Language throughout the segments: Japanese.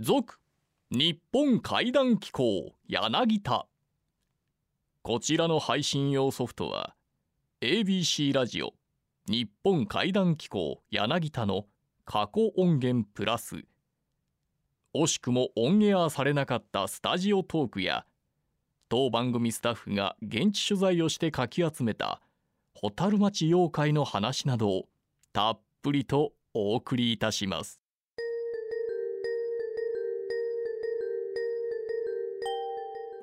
続日本怪談機構柳田。こちらの配信用ソフトは ABC ラジオ日本怪談機構柳田の過去音源プラス。惜しくもオンエアされなかったスタジオトークや当番組スタッフが現地取材をしてかき集めた蛍町妖怪の話などをたっぷりとお送りいたします。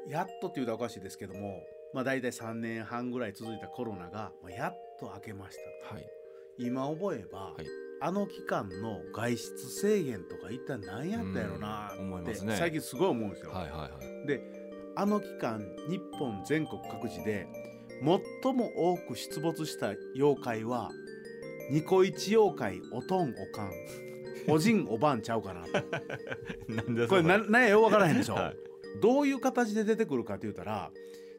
やっとっていうとおかしいですけども、まあ、大体3年半ぐらい続いたコロナが、まあ、やっと明けましたと。はい。今覚えば、はい。あの期間の外出制限とか一体何やったやろなって、ますね。最近すごい思うんですよ。はいはいはい。であの期間日本全国各地で最も多く出没した妖怪はニコイチ妖怪おとんおかん。おじんおばんちゃうかなと。なんでこれななんやようわからへんでしょ、はいどういう形で出てくるかって言ったら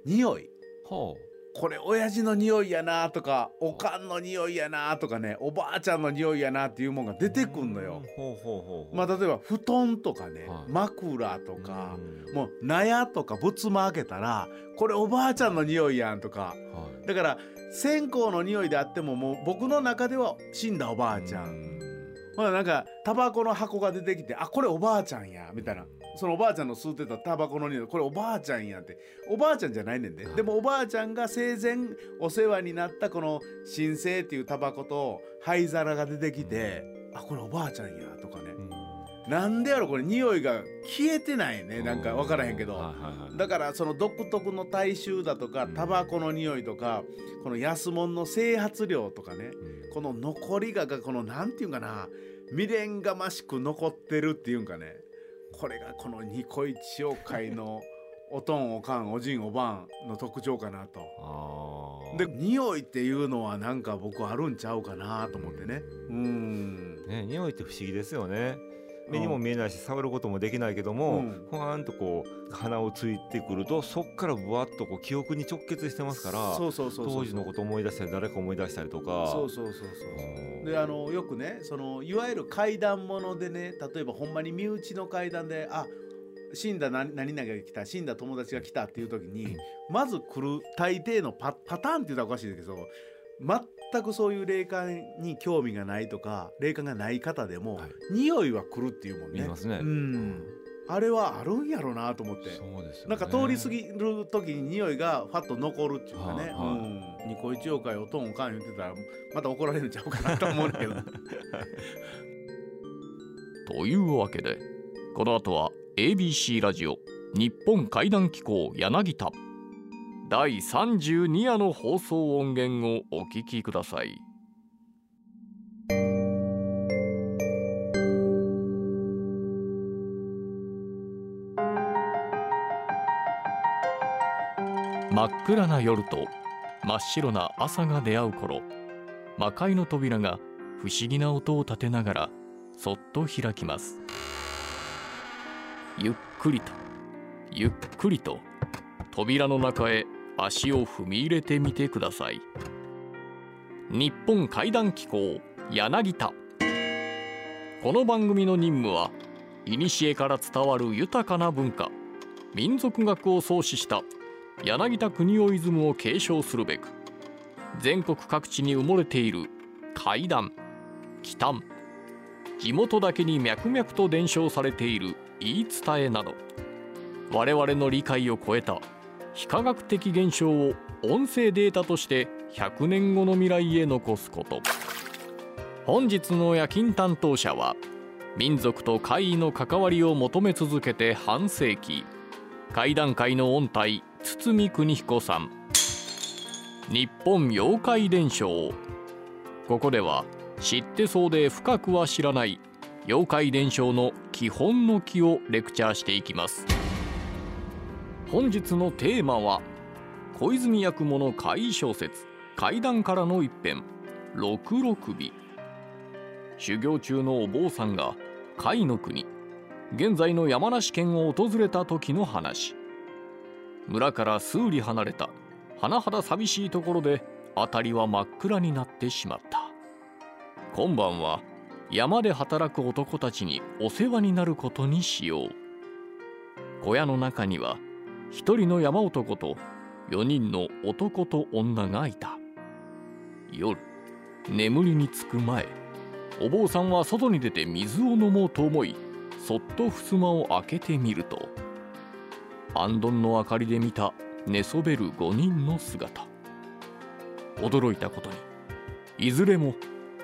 匂い。ほこれ親父の匂いやなとかおかんの匂いやなとかねおばあちゃんの匂いやなっていうもんが出てくんのよ。まあ例えば布団とかね、はい。枕とか、うん。もう納屋とか仏間開けたらこれおばあちゃんの匂いやんとか。はい。だから線香の匂いであってももう僕の中では死んだおばあちゃん、うん。ほらなんかタバコの箱が出てきてあこれおばあちゃんやみたいなそのおばあちゃんの吸ってたタバコの匂いこれおばあちゃんやって。おばあちゃんじゃないねんで、はいでもおばあちゃんが生前お世話になったこの新生っていうタバコと灰皿が出てきて、あこれおばあちゃんやとかね、なんでやろこれ匂いが消えてないねなんか分からへんけど、だからその独特の体臭だとかうん。タバコの匂いとかこの安物の整髪料とかね。うん。この残りががこのなんていうんかな未練がましく残ってるっていうんかねこれがこのニコイチ妖怪のおとんおかんおじんおばんの特徴かなと。で匂いっていうのはなんか僕あるんちゃうかなと思ってね。うんね匂いって不思議ですよね目にも見えないし触ることもできないけども、うん。ふわーんとこう鼻をついてくるとそっからぶわっとこう記憶に直結してますからそうそうそうそう。当時のこと思い出したり誰か思い出したりとか。そうそうそうそうう。ん。であのよくねそのいわゆる怪談ものでね例えばほんまに身内の怪談であ死んだ何何々が来た死んだ友達が来たっていう時にまず来る大抵のパパターンって言ったらおかしいけど全くそういう霊感に興味がないとか霊感がない方でも、はい。匂いは来るっていうもんね。見ますね。うん、あれはあるんやろなと思って。そうですよね。なんか通り過ぎる時に匂いがファッと残るっていうかね、はいはいうん、ニコイチ妖怪おとんおかん言ってたらまた怒られるんちゃうかなと思うん。だけどというわけでこの後は ABC ラジオ日本怪談機構柳田第32夜の放送音源をお聞きください。真っ暗な夜と真っ白な朝が出会う頃魔界の扉が不思議な音を立てながらそっと開きます。ゆっくりとゆっくりと扉の中へ足を踏み入れてみてください。日本怪談機構柳田。この番組の任務は古から伝わる豊かな文化民族学を創始した柳田国男イズムを継承するべく全国各地に埋もれている怪談奇談地元だけに脈々と伝承されている言い伝えなど我々の理解を超えた非科学的現象を音声データとして100年後の未来へ残すこと。本日の夜勤担当者は民族と怪異の関わりを求め続けて半世紀。怪談界の音体堤邦彦さん。日本妖怪伝承。ここでは知ってそうで深くは知らない妖怪伝承の基本の木をレクチャーしていきます。本日のテーマは小泉八雲の怪異小説怪談からの一編六六尾修行中のお坊さんが甲斐の国現在の山梨県を訪れた時の話。村から数里離れた甚だ寂しいところで辺りは真っ暗になってしまった。今晩は山で働く男たちにお世話になることにしよう。小屋の中には一人の山男と4人の男と女がいた。夜眠りにつく前お坊さんは外に出て水を飲もうと思いそっと襖を開けてみると行灯の明かりで見た寝そべる5人の姿。驚いたことにいずれも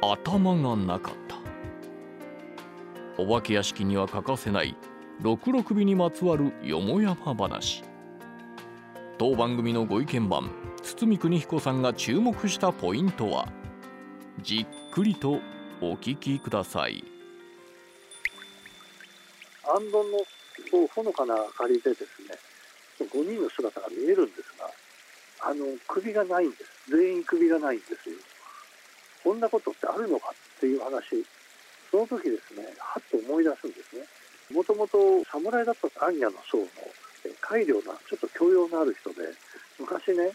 頭がなかった。お化け屋敷には欠かせない六六尾にまつわるよもやま話。当番組のご意見番堤邦彦さんが注目したポイントはじっくりとお聞きください。行灯のこうほのかな明かりでですね5人の姿が見えるんですがあの首がないんです。全員首がないんですよ。こんなことってあるのかっていう話その時ですねはっと思い出すんですね。もともと侍だったアンニャの僧の改良なちょっと教養のある人で昔ね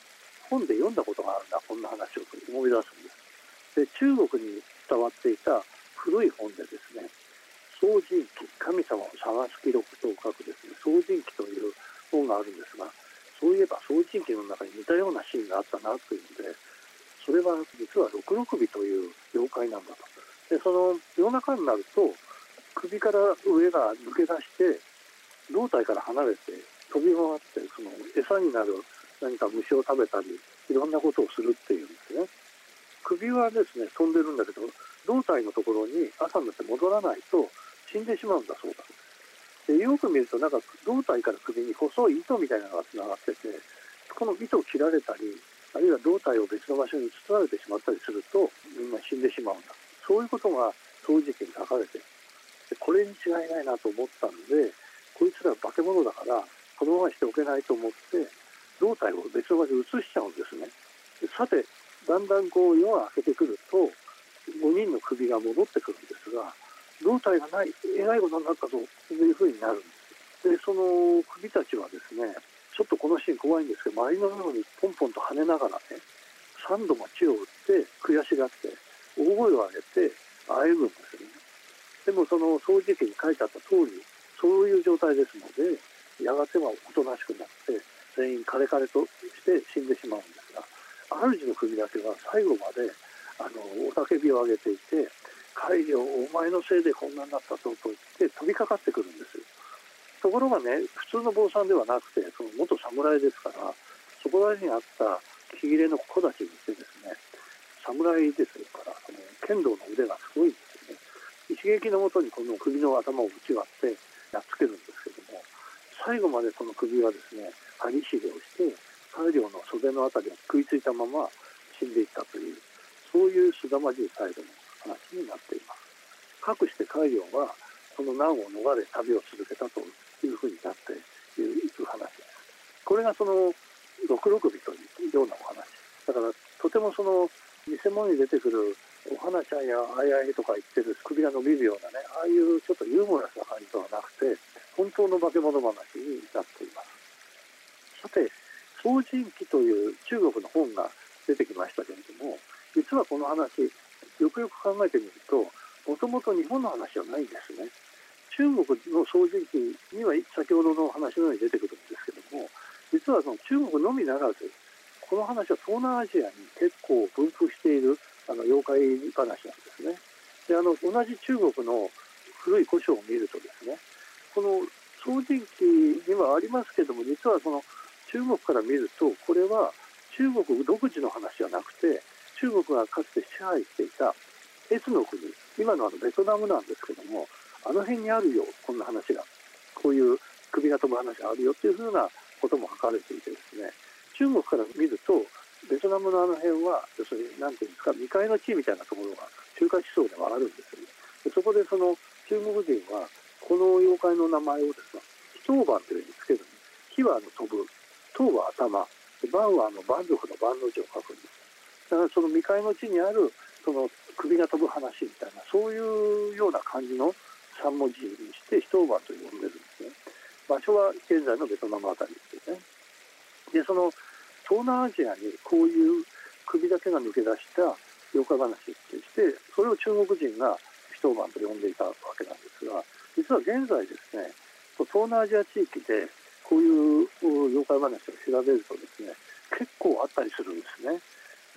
本で読んだことがあるんだこんな話を思い出すんです。で中国に伝わっていた古い本でですね掃除記神様を探す記録と書くですね掃除記という本があるんですがそういえば掃除記の中に似たようなシーンがあったなというのでそれは実は六六尾という妖怪なんだと。でその夜中になると首から上が抜け出して胴体から離れて飛び回ってその餌になる何か虫を食べたりいろんなことをするっていうんですね。首はですね飛んでるんだけど胴体のところに朝になって戻らないと死んでしまうんだそうだ。でよく見るとなんか胴体から首に細い糸みたいなのがつながっててこの糸を切られたりあるいは胴体を別の場所に移されてしまったりするとみんな死んでしまうんだ。そういうことが掃除機に書かれてるでこれに違いないなと思ったんでこいつら化け物だからこのまましておけないと思って胴体を別の場所に移しちゃうんですね。でさてだんだんこう夜が明けてくると5人の首が戻ってくるんですが胴体がないえらいことになったぞというふうになる。んですでその首たちはですねちょっとこのシーン怖いんですけど周りのようにポンポンと跳ねながらね3度も血を打って悔しがって大声を上げてあえぐんですよね。でもその掃除機に書いてあった通りそういう状態ですのでやがてはおとなしくなって全員カレカレとして死んでしまうんですが主の首だけは最後まであの雄たけびを上げていて海領お前のせいでこんなになったぞと言って飛びかかってくるんですところがね普通の坊さんではなくてその元侍ですからそこら辺にあった木切れの子たちにしてですね侍ですからその剣道の腕がすごいんですよね。一撃のもとにこの首の頭を打ち割ってやっつけるんです最後までその首はですね針しげをして大領の袖の辺りを食いついたまま死んでいったというそういうすさまじい最後の話になっています。かくして海洋はその難を逃れ旅を続けたというふうになっている話です。これがその六六尾というようなお話。だからとてもその偽物に出てくるお花ちゃんやあいあいとか言ってる首が伸びるようなねああいうちょっとユーモラスな感じとはなくて本当の化け物話なっています。さて「総人記」という中国の本が出てきましたけれども実はこの話よくよく考えてみるともともと日本の話じゃないんですね。中国の総人記には先ほどの話のように出てくるんですけども実はその中国のみならずこの話は東南アジアに結構分布しているあの妖怪話なんですね。であの同じ中国の古い古書を見るとですねこの総人記にはありますけども実はその中国から見るとこれは中国独自の話じゃなくて中国がかつて支配していた越の国今のあのベトナムなんですけどもあの辺にあるよこんな話がこういう首が飛ぶ話があるよっていうふうなことも書かれていてですね中国から見るとベトナムのあの辺は要するに何ていうんですか未開の地みたいなところが中華思想ではあるんですよね。そこでその中国人はこの妖怪の名前をですね非当番というふうにつける。んです火はあの飛ぶ。唐は頭。万はあの蛮族の万の字を書くんです。だからその未開の地にあるその首が飛ぶ話みたいなそういうような感じの3文字にして一晩と呼んでるんですね。場所は現在のベトナムあたりですよね。でその東南アジアにこういう首だけが抜け出した妖怪話ってしてそれを中国人が一当番と呼んでいたわけなんですが実は現在ですね東南アジア地域でこういう妖怪話を調べるとですね結構あったりするんですね。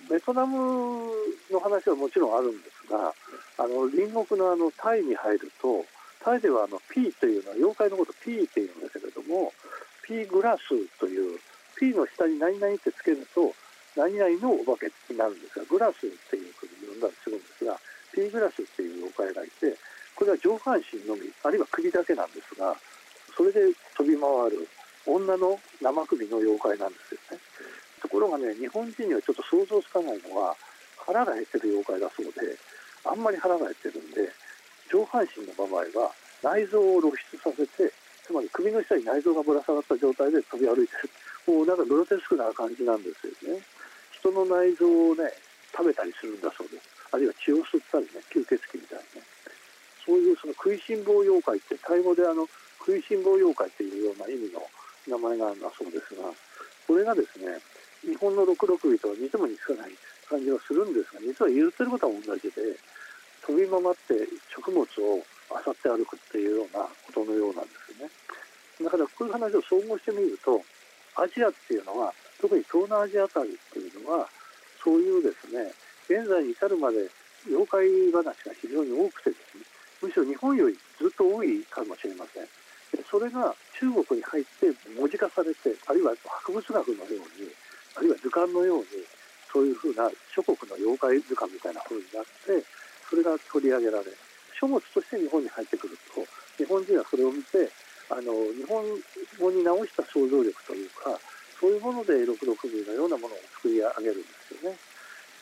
ベトナムの話はもちろんあるんですがあの隣国のあのタイに入るとタイではあの P というのは妖怪のこと P っていうんですけれども P グラスという P の下に何々ってつけると何々のお化けになるんですがグラスっていうふうに呼んだりするんですが P グラスっていう妖怪がいてこれは上半身のみあるいは首だけなんですがそれで飛び回る女の生首の妖怪なんですよね。ところがね日本人にはちょっと想像つかないのは腹が減ってる妖怪だそうであんまり腹が減ってるんで上半身の場合は内臓を露出させてつまり首の下に内臓がぶら下がった状態で飛び歩いてる。もうなんかグロテスクな感じなんですよね。人の内臓をね食べたりするんだそうです。あるいは血を吸ったりね吸血鬼みたいなね。そういうその食いしん坊妖怪ってタイ語であの食いしん坊妖怪っていうような意味の名前なんだそうですがこれがですね日本の六六尾とは似ても似つかない感じはするんですが実は言ってることは同じで飛び回って食物を漁って歩くっていうようなことのようなんですね。だからこういう話を総合してみるとアジアっていうのは特に東南アジアあたりっていうのはそういうですね現在に至るまで妖怪話が非常に多くてですねむしろ日本よりずっと多いかもしれませんそれが中国に入って文字化されてあるいは博物学のようにあるいは図鑑のようにそういうふうな諸国の妖怪図鑑みたいな風になってそれが取り上げられ書物として日本に入ってくると日本人はそれを見てあの日本語に直した想像力というかそういうもので6 6部のようなものを作り上げるんですよね。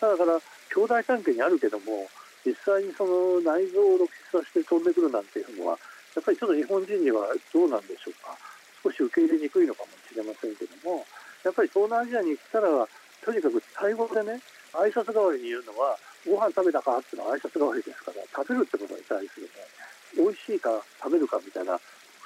だから兄弟関係にあるけども実際にその内臓を露出させて飛んでくるなんていうのはやっぱりちょっと日本人にはどうなんでしょうか。少し受け入れにくいのかもしれませんけどもやっぱり東南アジアに行ったらとにかくタイ語でね挨拶代わりに言うのはご飯食べたかっていうのは挨拶代わりですから食べるってことに対するね美味しいか食べるかみたいな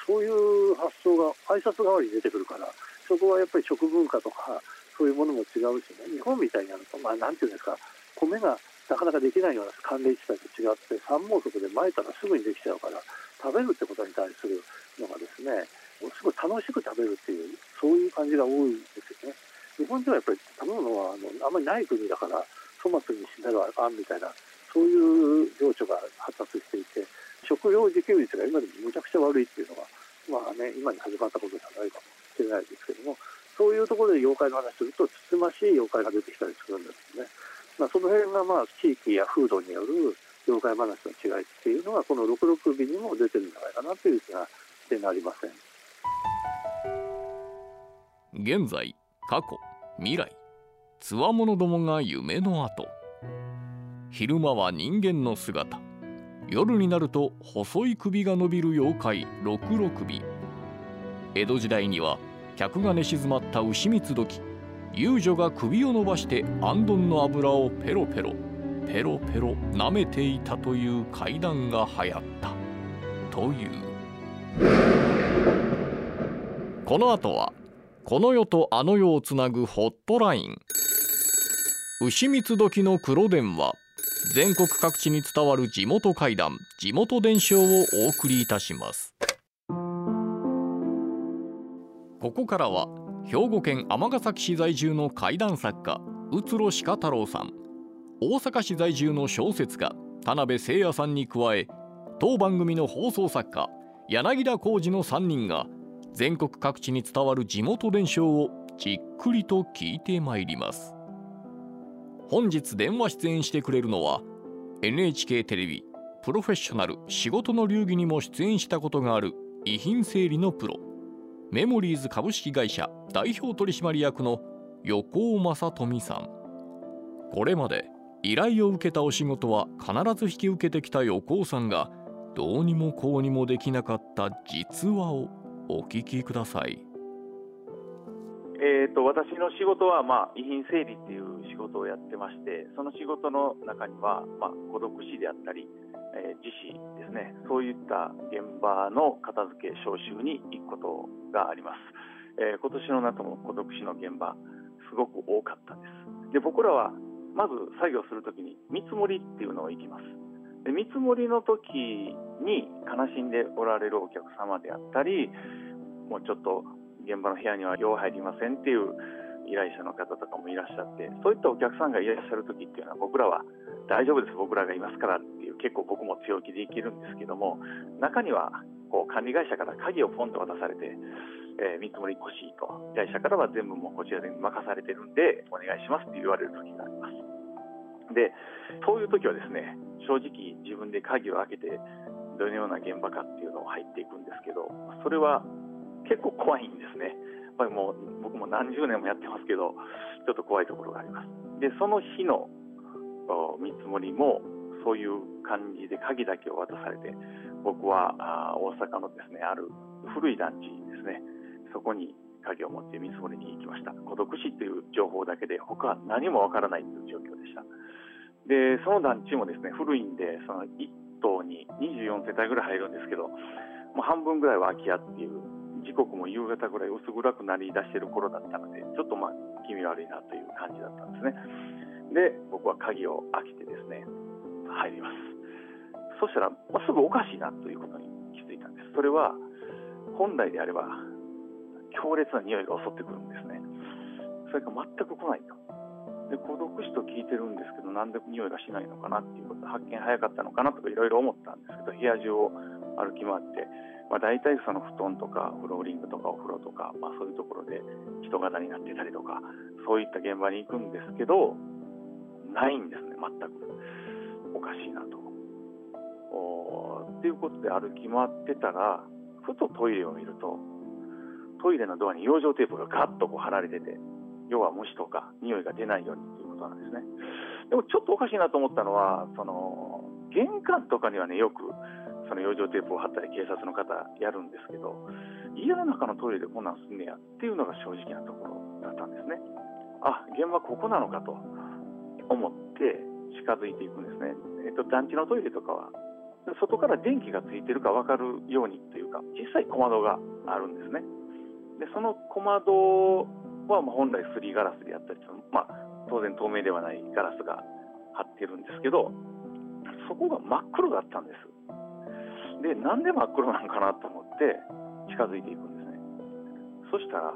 そういう発想が挨拶代わりに出てくるからそこはやっぱり食文化とかそういうものも違うしね日本みたいになるとまあなんていうんですか米がなかなかできないような寒冷地帯と違って三毛足で巻いたらすぐにできちゃうから食べるってことに対するのがですねすごい楽しく食べるっていうそういう感じが多いんですよね。日本人はやっぱり食べ物はあのあんまりない国だから粗末にしながらあんみたいなそういう情緒が発達していて食料自給率が今でもむちゃくちゃ悪いっていうのがまあね今に始まったことじゃないかもしれないですけどもそういうところで妖怪の話するとつつましい妖怪が出てきたりするんです。まあ、その辺がまあ地域や風土による妖怪話の違いっていうのはこの66尾にも出てるんじゃないかなという気がしてなりません。現在過去未来。つわものどもが夢の後。昼間は人間の姿。夜になると細い首が伸びる妖怪六六尾江戸時代には客が寝静まった牛三時。遊女が首を伸ばしてあんどんの油をペロペロペロペロ舐めていたという怪談が流行った。という。この後はこの世とあの世をつなぐホットライン。牛三時の黒電話。全国各地に伝わる地元怪談地元伝承をお送りいたします。ここからは兵庫県尼崎市在住の怪談作家宇津呂鹿太郎さん。大阪市在住の小説家田辺誠也さんに加え当番組の放送作家柳田浩二の3人が全国各地に伝わる地元伝承をじっくりと聞いてまいります。本日電話出演してくれるのは NHK テレビプロフェッショナル仕事の流儀にも出演したことがある遺品整理のプロ。メモリーズ株式会社代表取締役の横尾正富さんこれまで依頼を受けたお仕事は必ず引き受けてきた横尾さんがどうにもこうにもできなかった実話をお聞きください。えーと、私の仕事は、まあ、遺品整理っていう仕事をやってましてその仕事の中には、まあ、孤独死であったり、え、自死ですね。そういった現場の片付け招集に行くことがあります、えー、今年の夏も孤独死の現場すごく多かったです。で僕らはまず作業するときに見積もりっていうのを行きます。で見積もりの時に悲しんでおられるお客様であったりもうちょっと現場の部屋にはよう入りませんっていう依頼者の方とかもいらっしゃってそういったお客さんがいらっしゃる時っていうのは僕らは大丈夫です。僕らがいますからってう結構僕も強気でいけるんですけども中にはこう管理会社から鍵をポンと渡されて、えー、見積もり欲しいと依頼者からは全部もうこちらで任されてるんでお願いしますって言われる時があります。でそういう時はですね正直自分で鍵を開けてどのような現場かっていうのを入っていくんですけどそれは結構怖いんですね。やっぱりもう僕も何十年もやってますけどちょっと怖いところがあります。でその日の見積もりもそういう感じで鍵だけを渡されて僕は大阪のですねある古い団地ですねそこに鍵を持って見積もりに行きました。孤独死という情報だけで他は何もわからないという状況でした。でその団地もですね古いんでその1棟に24世帯ぐらい入るんですけどもう半分ぐらいは空き家っていう時刻も夕方ぐらい薄暗くなりだしてる頃だったのでちょっとまあ気味悪いなという感じだったんですね。で僕は鍵を開けてですね入ります。そしたら、まあ、すぐおかしいなということに気づいたんです。それは本来であれば強烈な匂いが襲ってくるんですね。それが全く来ないと。で孤独死と聞いてるんですけどなんで匂いがしないのかなっていうこと発見早かったのかなとかいろいろ思ったんですけど部屋中を歩き回って、まあ、大体その布団とかフローリングとかお風呂とか、まあ、そういうところで人型になってたりとかそういった現場に行くんですけどないんですね全く。かしいなと。っていうことで歩き回ってたらふとトイレを見るとトイレのドアに養生テープがガッとこう貼られてて要は虫とか匂いが出ないようにということなんですね。でもちょっとおかしいなと思ったのは、その玄関とかにはね、よくその養生テープを貼ったり警察の方やるんですけど、家の中のトイレでこんなんすんねやっていうのが正直なところだったんですね。あ、現場ここなのかと思って近づいていくんですね。えっと、団地のトイレとかは外から電気がついてるか分かるようにというか小さい小窓があるんですね。でその小窓はま本来すりガラスであったりまあ、当然透明ではないガラスが張ってるんですけどそこが真っ黒だったんです。でなんで真っ黒なんかなと思って近づいていくんですね。そしたら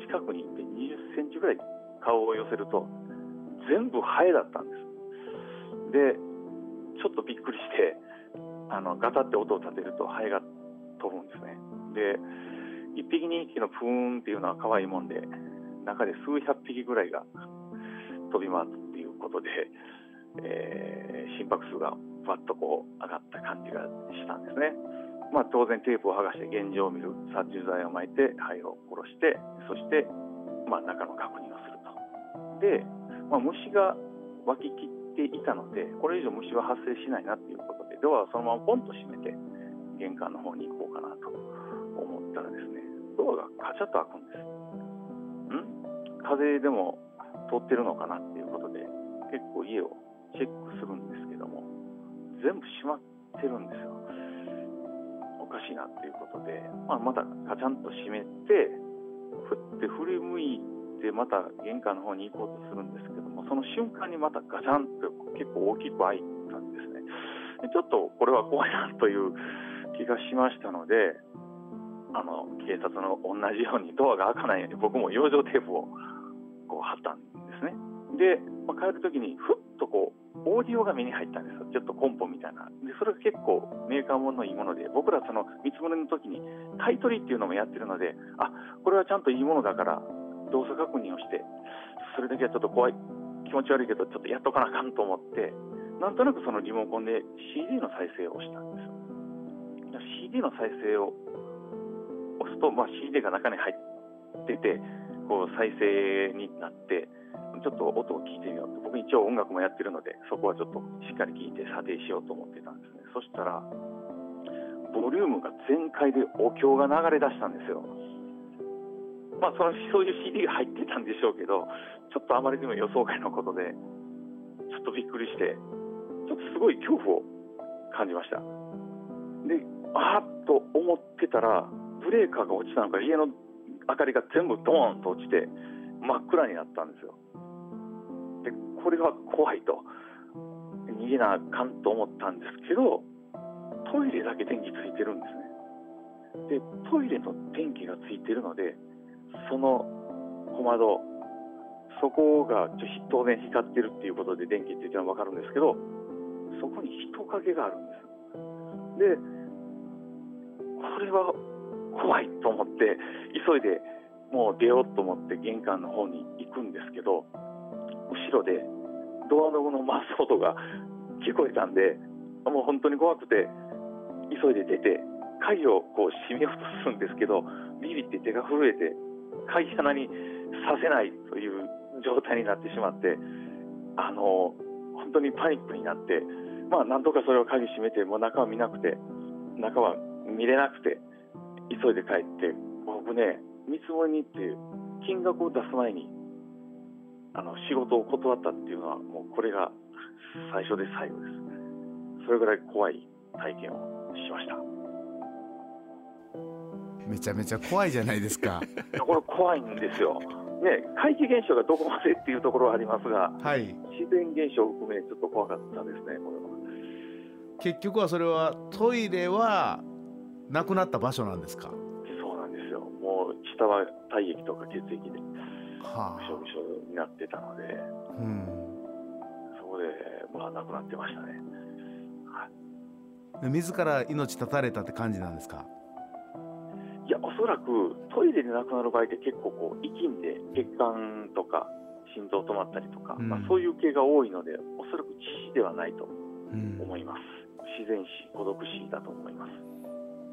近くに行って20センチぐらい顔を寄せると全部ハエだったんです。でちょっとびっくりしてあのガタって音を立てるとハエが飛ぶんですねで1匹2匹のプーンっていうのは可愛いもんで中で数百匹ぐらいが飛び回るっていうことで、えー、心拍数がバッとこう上がった感じがしたんですね。まあ、当然テープを剥がして現状を見る殺虫剤をまいて肺を殺してそして、まあ、中の確認をすると。で、まあ、虫が湧ききっていたのでこれ以上虫は発生しないなっていうことでドアをそのままポンと閉めて玄関の方に行こうかなと思ったらですねドアがカチャッと開くんです。ん？風でも通ってるのかなっていうことで結構家をチェックするんですけども全部閉まってるんですよ。おかしいなっていうことで、まあ、またカチャンと閉めて振って振り向いてまた玄関の方に行こうとするんですけどその瞬間にまたガチャンと結構大きく開いたんですね。でちょっとこれは怖いなという気がしましたのであの警察の同じようにドアが開かないように僕も養生テープをこう貼ったんですね。で、まあ、帰る時にふっとこうオーディオが目に入ったんですよ。ちょっとコンポみたいな。でそれが結構メーカーものいいもので僕らその見積もりの時に買い取りっていうのもやってるのであこれはちゃんといいものだから動作確認をしてそれだけはちょっと怖い。気持ち悪いけどちょっとやっとかなあかんと思ってなんとなくそのリモコンで CD の再生をしたんですよ。CD の再生を押すと、まあ、CD が中に入っててこう再生になってちょっと音を聞いてみようと僕一応音楽もやってるのでそこはちょっとしっかり聞いて査定しようと思ってたんですね。そしたらボリュームが全開でお経が流れ出したんですよ。まあそのそういう CD が入ってたんでしょうけどちょっとあまりにも予想外のことでちょっとびっくりしてちょっとすごい恐怖を感じました。であーっと思ってたらブレーカーが落ちたのか家の明かりが全部ドーンと落ちて真っ暗になったんですよ。でこれは怖いと。逃げなあかんと思ったんですけどトイレだけ電気ついてるんですね。でトイレの電気がついてるのでその小窓そこがちょ当然光ってるっていうことで電気ついてのは分かるんですけどそこに人影があるんです。でこれは怖いと思って急いでもう出ようと思って玄関の方に行くんですけど後ろでドアノブの回す音が聞こえたんでもう本当に怖くて急いで出て鍵をこう閉めようとするんですけどビビって手が震えて鍵穴にさせないという状態になってしまってあの本当にパニックになってまあなんとかそれを鍵閉めてもう中は見なくて中は見れなくて急いで帰って僕ね見積もりに行って金額を出す前にあの仕事を断ったっていうのはもうこれが最初で最後です。それぐらい怖い体験をしました。めちゃめちゃ怖いじゃないですか。これ怖いんですよ。ね怪奇現象がどこまでっていうところはありますがはい。自然現象を含めちょっと怖かったですねこれは。結局はそれはトイレはなくなった場所なんですか？そうなんですよ。もう下は体液とか血液でびはしょびしょになってたので。あうん。そこでまあ亡くなってましたね。で自ら命絶たれたって感じなんですか？いやおそらくトイレで亡くなる場合って結構こう息んで血管とか心臓止まったりとか、うん。まあ、そういう系が多いのでおそらく致死ではないとうん。思います。自然死孤独死だと思います。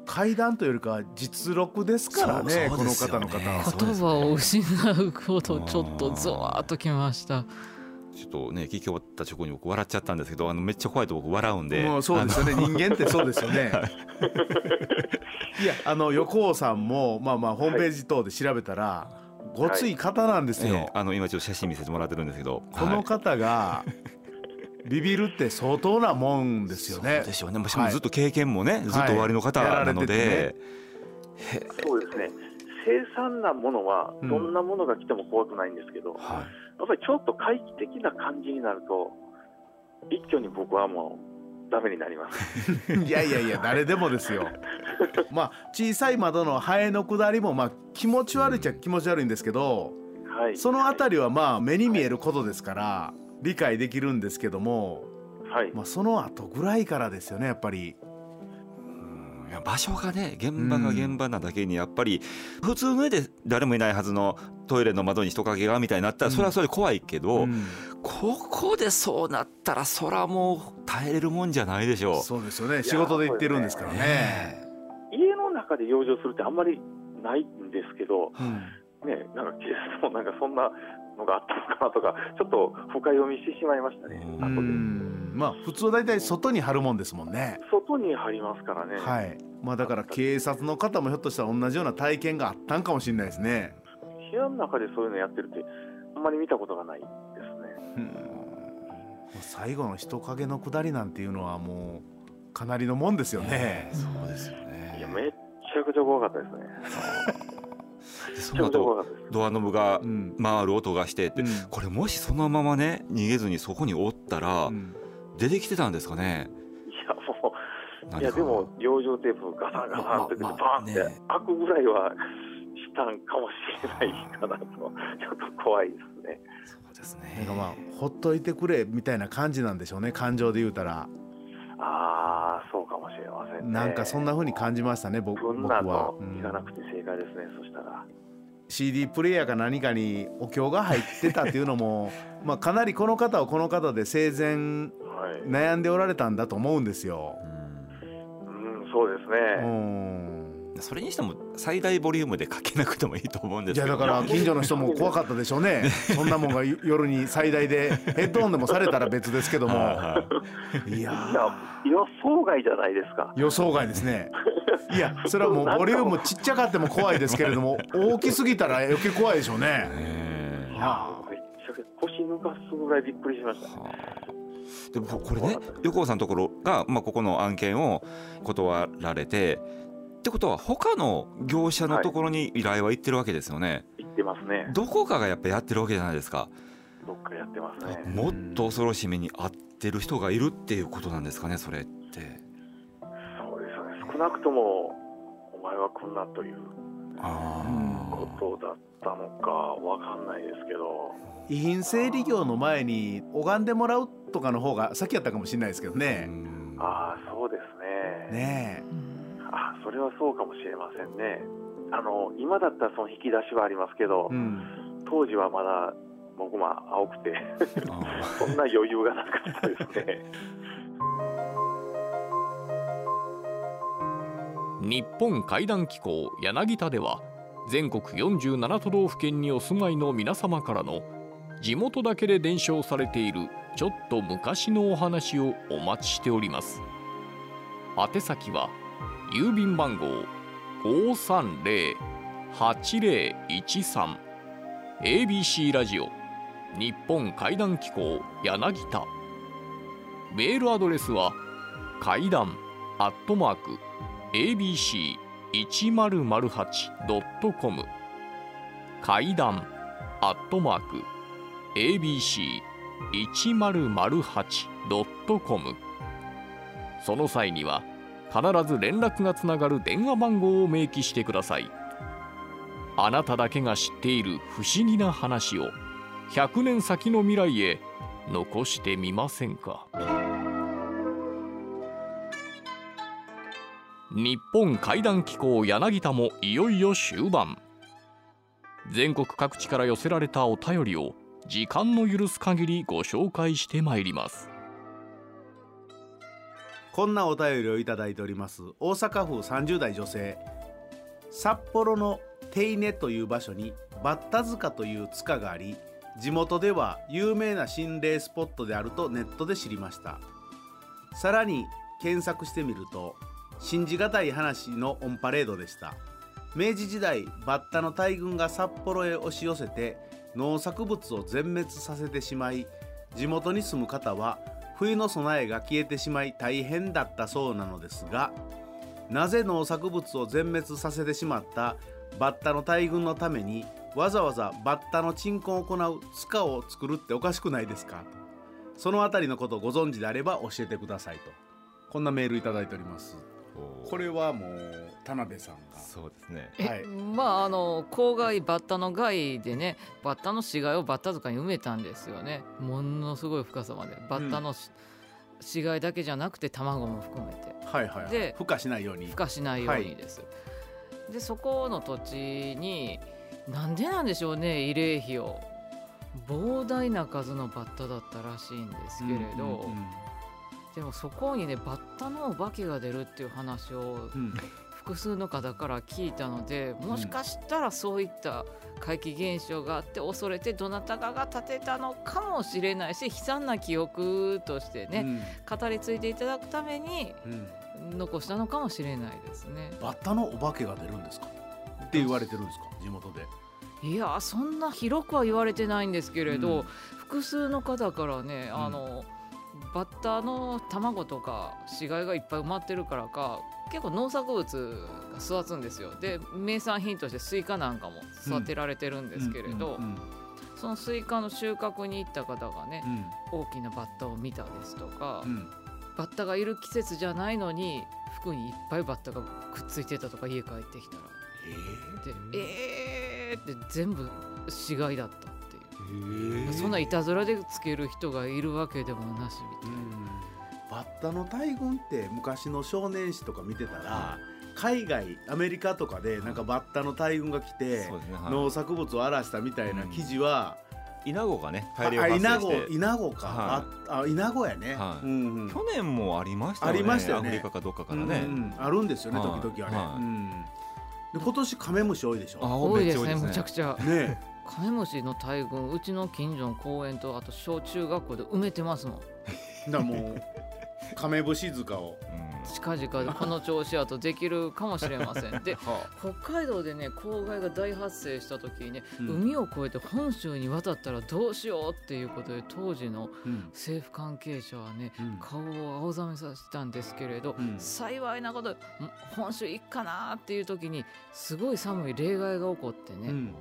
階段というよりかは実録ですからねそうこの方の方は言葉を失うことちょっとゾワーっときましたちょっとね聞き終わった直後に僕笑っちゃったんですけどあのめっちゃ怖いと僕笑うんで。もうそうですよね。人間ってそうですよね。い。やあの横尾さんもまあまあホームページ等で調べたら、ごつい方なんですよ、ええあの今ちょっと写真見せてもらってるんですけど。この方がビビるって相当なもんですよね。そうですよね。しかもずっと経験もね、ずっと終わりの方なのててで、そうですね。凄惨なものはうん。どんなものが来ても怖くないんですけど、やはっぱりちょっと怪奇的な感じになると一挙に僕はもうダメになります。いやいやいや誰でもですよ。まあ小さい窓のハエの下りもまあ気持ち悪いっちゃ気持ち悪いんですけど、はい。そのあたりはまあ目に見えることですから理解できるんですけども、はい。まあ、その後ぐらいからですよねやっぱり。場所がね、現場が現場なだけにやっぱり普通の家で誰もいないはずのトイレの窓に人影がみたいになったらそれはそれで怖いけど、うん。ここでそうなったらそらもう耐えれるもんじゃないでしょう。そうですよね。仕事で行ってるんですからね。家の中で養生するってあんまりないんですけど、うん。ね、なんか警察もなんかそんなのがあったのかなとか、ちょっと深読みしてしまいましたね、うん。う後で。んまあ普通は大体外に貼るもんですもんね。外に貼りますからね、はい。まあだから警察の方もひょっとしたら同じような体験があったんかもしれないですね。部屋の中でそういうのやってるって、あんまり見たことがないですね。もう最後の人影の下りなんていうのはもうかなりのもんですよね。そうですよいや、ね。めっちゃくちゃ怖かったですね。でその後怖かったです。ドアノブがうん。回る音がしてって、うんこれもしそのままね逃げずにそこにおったらうん出てきてたんですかね？いや、もう、いや、でも、養生テープガサンガサンってバーンってね開くぐらいはしたんかもしれないかなと、ちょっと怖いですね。そうですなんねかまあほっといてくれみたいな感じなんでしょうね感情で言うたら、ああ、そうかもしれませんね。なんかそんな風に感じましたね僕僕はいかなくて正解ですね、そしたら。CD プレイヤーか何かにお経が入ってたっていうのも まあかなりこの方はこの方で生前はい。悩んでおられたんだと思うんですよ。うん。うん、そうですうね。ん。それにしても最大ボリュームでかけなくてもいいと思うんですけど。いやだから近所の人も怖かったでしょうね。そんなもんが夜に最大でヘッドホンでもされたら別ですけども。はいやいや、予想外じゃないですか。予想外ですね。いやそれはもうボリュームちっちゃかっても怖いですけれども大きすぎたら余計怖いでしょうね。ねえ。はめっちゃ腰抜かすぐらいびっくりしました。はあでもこれね横尾さんのところが、まあ、ここの案件を断られてってことは他の業者のところに依頼は行ってるわけですよね、言ってますね。どこかがやっぱやってるわけじゃないですかどっかやってますね。もっと恐ろしい目に遭ってる人がいるっていうことなんですかねそれってそうですよね。少なくともお前はこんなというあことだったのかわかんないですけど、遺品整理業の前に拝んでもらうとかの方が先やったかもしれないですけどあね。ああそうですね。ねあそれはそうかもしれませんね。あの今だったらその引き出しはありますけどえ。う、ん。当時はまだ僕も青くてそんな余裕がなかったですね。日本怪談機構柳田では全国47都道府県にお住まいの皆様からの地元だけで伝承されているちょっと昔のお話をお待ちしております。宛先は郵便番号530-8013 ABC ラジオ日本怪談機構柳田。メールアドレスは怪談アットマーク abc1008.com 階段アットマーク abc1008.com その際には必ず連絡がつながる電話番号を明記してください。あなただけが知っている不思議な話を100年先の未来へ残してみませんか？日本怪談機構柳田もいよいよ終盤。全国各地から寄せられたお便りを時間の許す限りご紹介してまいります。こんなお便りをいただいております。大阪府30代女性。札幌の手稲という場所にバッタ塚という塚があり地元では有名な心霊スポットであるとネットで知りました。さらに検索してみると信じがたい話のオンパレードでした。明治時代バッタの大群が札幌へ押し寄せて農作物を全滅させてしまい地元に住む方は冬の備えが消えてしまい大変だったそうなのですがなぜ農作物を全滅させてしまったバッタの大群のためにわざわざバッタの鎮魂を行う塚を作るっておかしくないですか？そのあたりのことをご存知であれば教えてくださいと。こんなメールいただいております。これはもう田辺さんが。そうですね。え、はい。まああの郊外バッタの害でねバッタの死骸をバッタ塚に埋めたんですよね。ものすごい深さまで。バッタのし、死骸だけじゃなくて卵も含めて。はいはい、はい、で孵化しないように。孵化しないようにです、でそこの土地になんでなんでしょうね慰霊碑を。膨大な数のバッタだったらしいんですけれど、うんうん。でもそこにねバッタのお化けが出るっていう話をうん複数の方から聞いたのでもしかしたらそういった怪奇現象があって恐れてどなたかが建てたのかもしれないし悲惨な記憶としてね、語り継いでいただくためにうんうん。残したのかもしれないですね。バッタのお化けが出るんですか？って言われてるんですか？地元で。いやそんな広くは言われてないんですけれど、うん。複数の方からね、うん。あのバッタの卵とか死骸がいっぱい埋まってるからか結構農作物が育つんですよ。で名産品としてスイカなんかも育てられてるんですけれど、そのスイカの収穫に行った方がねうん。大きなバッタを見たですとか、うん。バッタがいる季節じゃないのに服にいっぱいバッタがくっついてたとか家帰ってきたら。でえーって全部死骸だったっていう。え。ーそんないたずらでつける人がいるわけでもなしみたいな。バッタの大群って昔の少年誌とか見てたら海外アメリカとかでなんかバッタの大群が来てそうですね。はい。農作物を荒らしたみたいな記事は、イナゴがねあ大量発イナゴ生して。イナゴか、はああイナゴやね、はい。うんうん。去年もありましたよねありましたよね。アフリカかどっかからね、うんうん。あるんですよね、はい。時々はい。うん。で今年カメムシ多いでしょ？あ多いですねめっちゃ多むちゃくちゃ。ね。カメムシの大群うちの近所の公園とあと小中学校で埋めてますもん。えだもう カメムシ塚を、うん。近々でこの調子やとできるかもしれません。で北海道でね公害が大発生した時にね、うん。海を越えて本州に渡ったらどうしようっていうことで当時のうん。政府関係者はねうん。顔を青ざめさせたんですけれど、うん。幸いなことん本州行くかなっていう時にすごい寒い例外が起こってね、うん。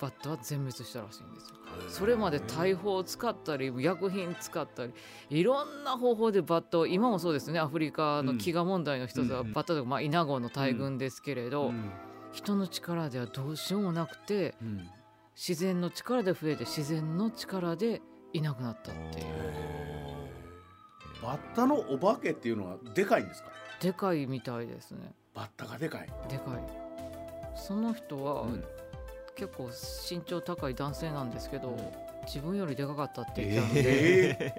バッタは全滅したらしいんですよ。それまで大砲を使ったり薬品使ったりいろんな方法でバッタを今もそうですね。アフリカの飢餓問題の一つはうんバッタとか、まあ、イナゴの大群ですけれど、うん。人の力ではどうしようもなくてうん。自然の力で増えて自然の力でいなくなったっていう。バッタのお化けっていうのはでかいんですか？でかいみたいですね。バッタがでかい、でかい。その人はうん結構身長高い男性なんですけど自分よりでかかったって言ってたので、え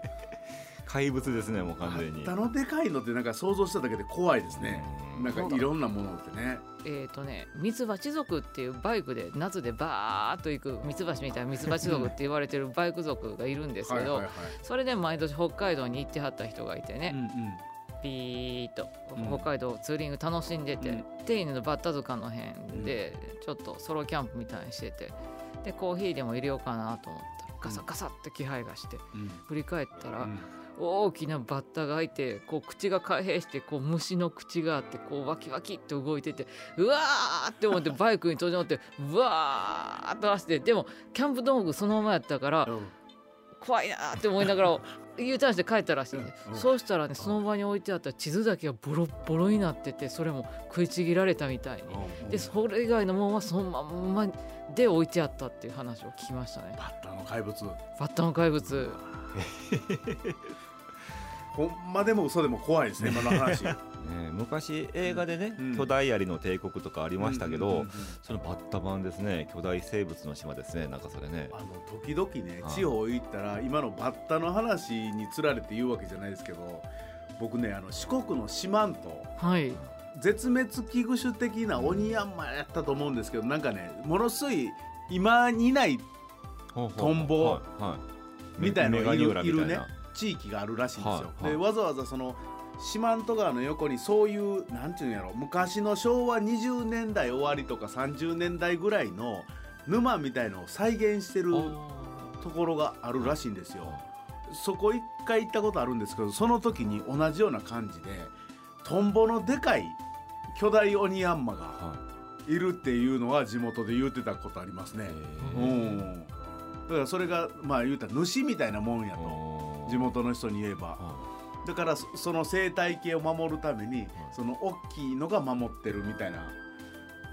怪物ですねもう完全に。ッタのでかいのってなんか想像しただけで怖いですね。うん。なんかいろんなものってね。えっ、とねミツバチ族っていうバイクで夏でバーっと行くミツバチみたいなミツバチ族って言われてるバイク族がいるんですけど、はいはいはい。それで毎年北海道に行ってはった人がいてね、うんうんピーッとうん。北海道ツーリング楽しんでて、うん。手稲のバッタ塚の辺でちょっとソロキャンプみたいにしててでコーヒーでも入れようかなと思った。らガサガサって気配がしてうん。振り返ったら、うん。大きなバッタがいてこう口が開閉してこう虫の口があってこうワキワキって動いててうわーって思って バイクに閉じ乗ってうわーっと走ってでもキャンプ道具そのままやったからうん。怖いなーって思いながら U ターンして帰ったらしいんで、うん。そうしたらねその場に置いてあった地図だけがボロッボロになっててそれも食いちぎられたみたいに。うんでそれ以外のものはそのまんまで置いてあったっていう話を聞きましたね。バッタの怪物。バッタの怪物 ほんまでも嘘でも怖いですね 今の話。ね昔映画でね、うん。巨大アリの帝国とかありましたけど、うんうんうんそのバッタ版ですね巨大生物の島ですねなんかそれね。あの時々ねはい。地方行ったら今のバッタの話につられて言うわけじゃないですけど僕ねあの四国の四万十。はい。絶滅危惧種的なオニヤンマやったと思うんですけどなんかねものすごい今にないトンボみたいのがいるいるねみたいな地域があるらしいんですよ。はいはい。でわざわざその四万十川の横にそういうなんていうんやろ昔の昭和20年代終わりとか30年代ぐらいの沼みたいのを再現してるところがあるらしいんですよ。そこ一回行ったことあるんですけどその時に同じような感じでトンボのでかい巨大オニヤンマがはい。るっていうのは地元で言ってたことありますね。いうん、だからそれがまあ言うたら主みたいなもんやと地元の人に言えば。はだからそその生態系を守るためにその大きいのが守ってるみたいな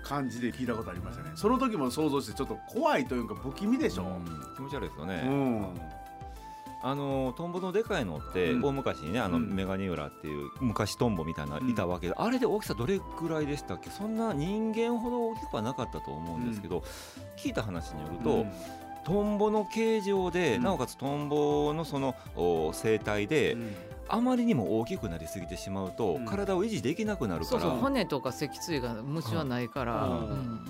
感じで聞いたことありましたね。その時も想像してちょっと怖いというか不気味でしょ、いうん。気持ち悪いですようね、ん。あのトンボのでかいのって、うん。大昔にねあの、うん。メガニューラっていう昔トンボみたいなのいたわけで、あれで大きさどれくらいでしたっけ？そんな人間ほど大きくはなかったと思うんですけど、聞いた話によると、うんトンボの形状で、うん。なおかつトンボのそのお生態で、うん。あまりにも大きくなりすぎてしまうと、うん。体を維持できなくなるから。そうそう骨とか脊椎が虫はないから、うん。うん。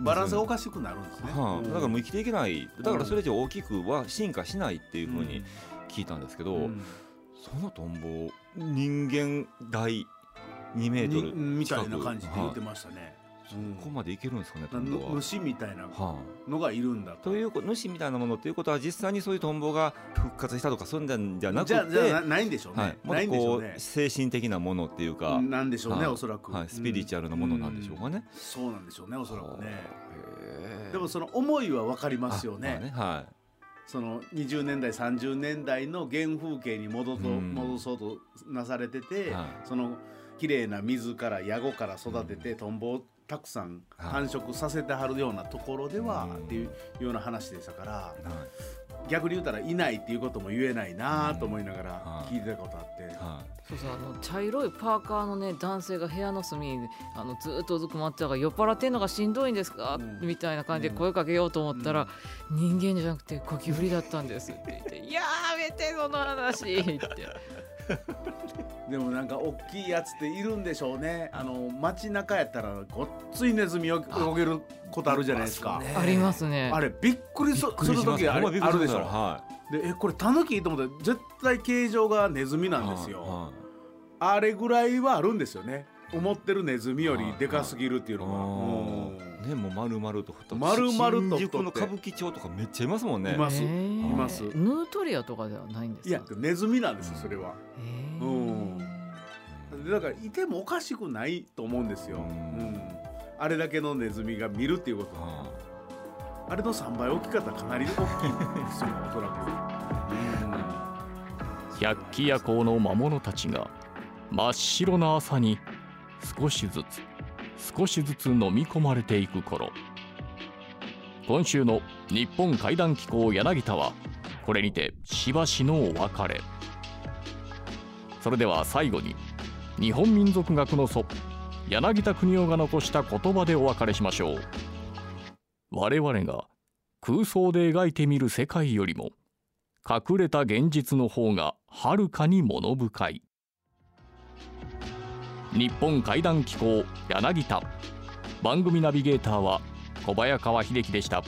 バランスがおかしくなるんですね、はあうん。だからもう生きていけない。だからそれ以上大きくは進化しないっていうふうにん。聞いたんですけど、うん。そのトンボ人間大2メートにルみた近くいな感じで言ってはましたね、いそこまでいけるんですかねトなンボは。ぬ主みたいなはのがいるんだあ、と。という主みたいなものっていうことは実際にそういうトンボが復活したとかそういうんじゃなくてじゃなないんでしょうね、はい、もっとこうねう精神的なものっていうか、なんでしょうね、はい。おそらく、はい、スピリチュアルなものなんでしょうかね。そうなんでしょうねおそらくね。でもその思いは分かりますよね,、あまあはその20年代30年代の原風景に戻と、うん。戻そうとなされてて、はい。その綺麗な水からヤゴから育てて、トンボをたくさん繁殖させてはるようなところでは、うんっていうような話でしたから逆に言うたらいないっていうことも言えないなと思いながらはい。聞いてたことあって、はそうそうあの茶色いパーカーのね男性が部屋の隅にあのずーっとうずくまってたから酔っ払ってんのがしんどいんですか、うん。みたいな感じで声かけようと思ったら、人間じゃなくてゴキブリだったんですって言って「やめてその話」って でもなんか大きいやつっているんでしょうね。あの街中やったらごっついネズミを泳げることあるじゃないですか。ありますね。あれびっくりする時あるあるでしょ。はでえこれタヌキと思ったら絶対形状がネズミいなんですよ。はあれぐらいはあるんですよね。思ってるネズミよりでかすぎるっていういは。いねもう丸々と太って。丸々と太って。新宿の歌舞伎町とかめっちゃいますもんね。います。います。ヌートリアとかではないんですいやネズミなんですよそれは。へー。うん。でだからいてもおかしくないと思うんですよ。ううん。んあれだけのネズミが見るっていうことは。はあれの3倍大きかったらかなり大きいですよおそらく。百鬼夜行の魔物たちが真っ白な朝に少しずつ少しずつ飲み込まれていく頃。今週の日本怪談機構柳田はこれにてしばしのお別れ。それでは最後に日本民族学の祖柳田国夫が残した言葉でお別れしましょう。我々が空想で描いてみる世界よりも隠れた現実の方がはるかに物深い。日本怪談機構柳田番組ナビゲーターは小早川秀樹でした。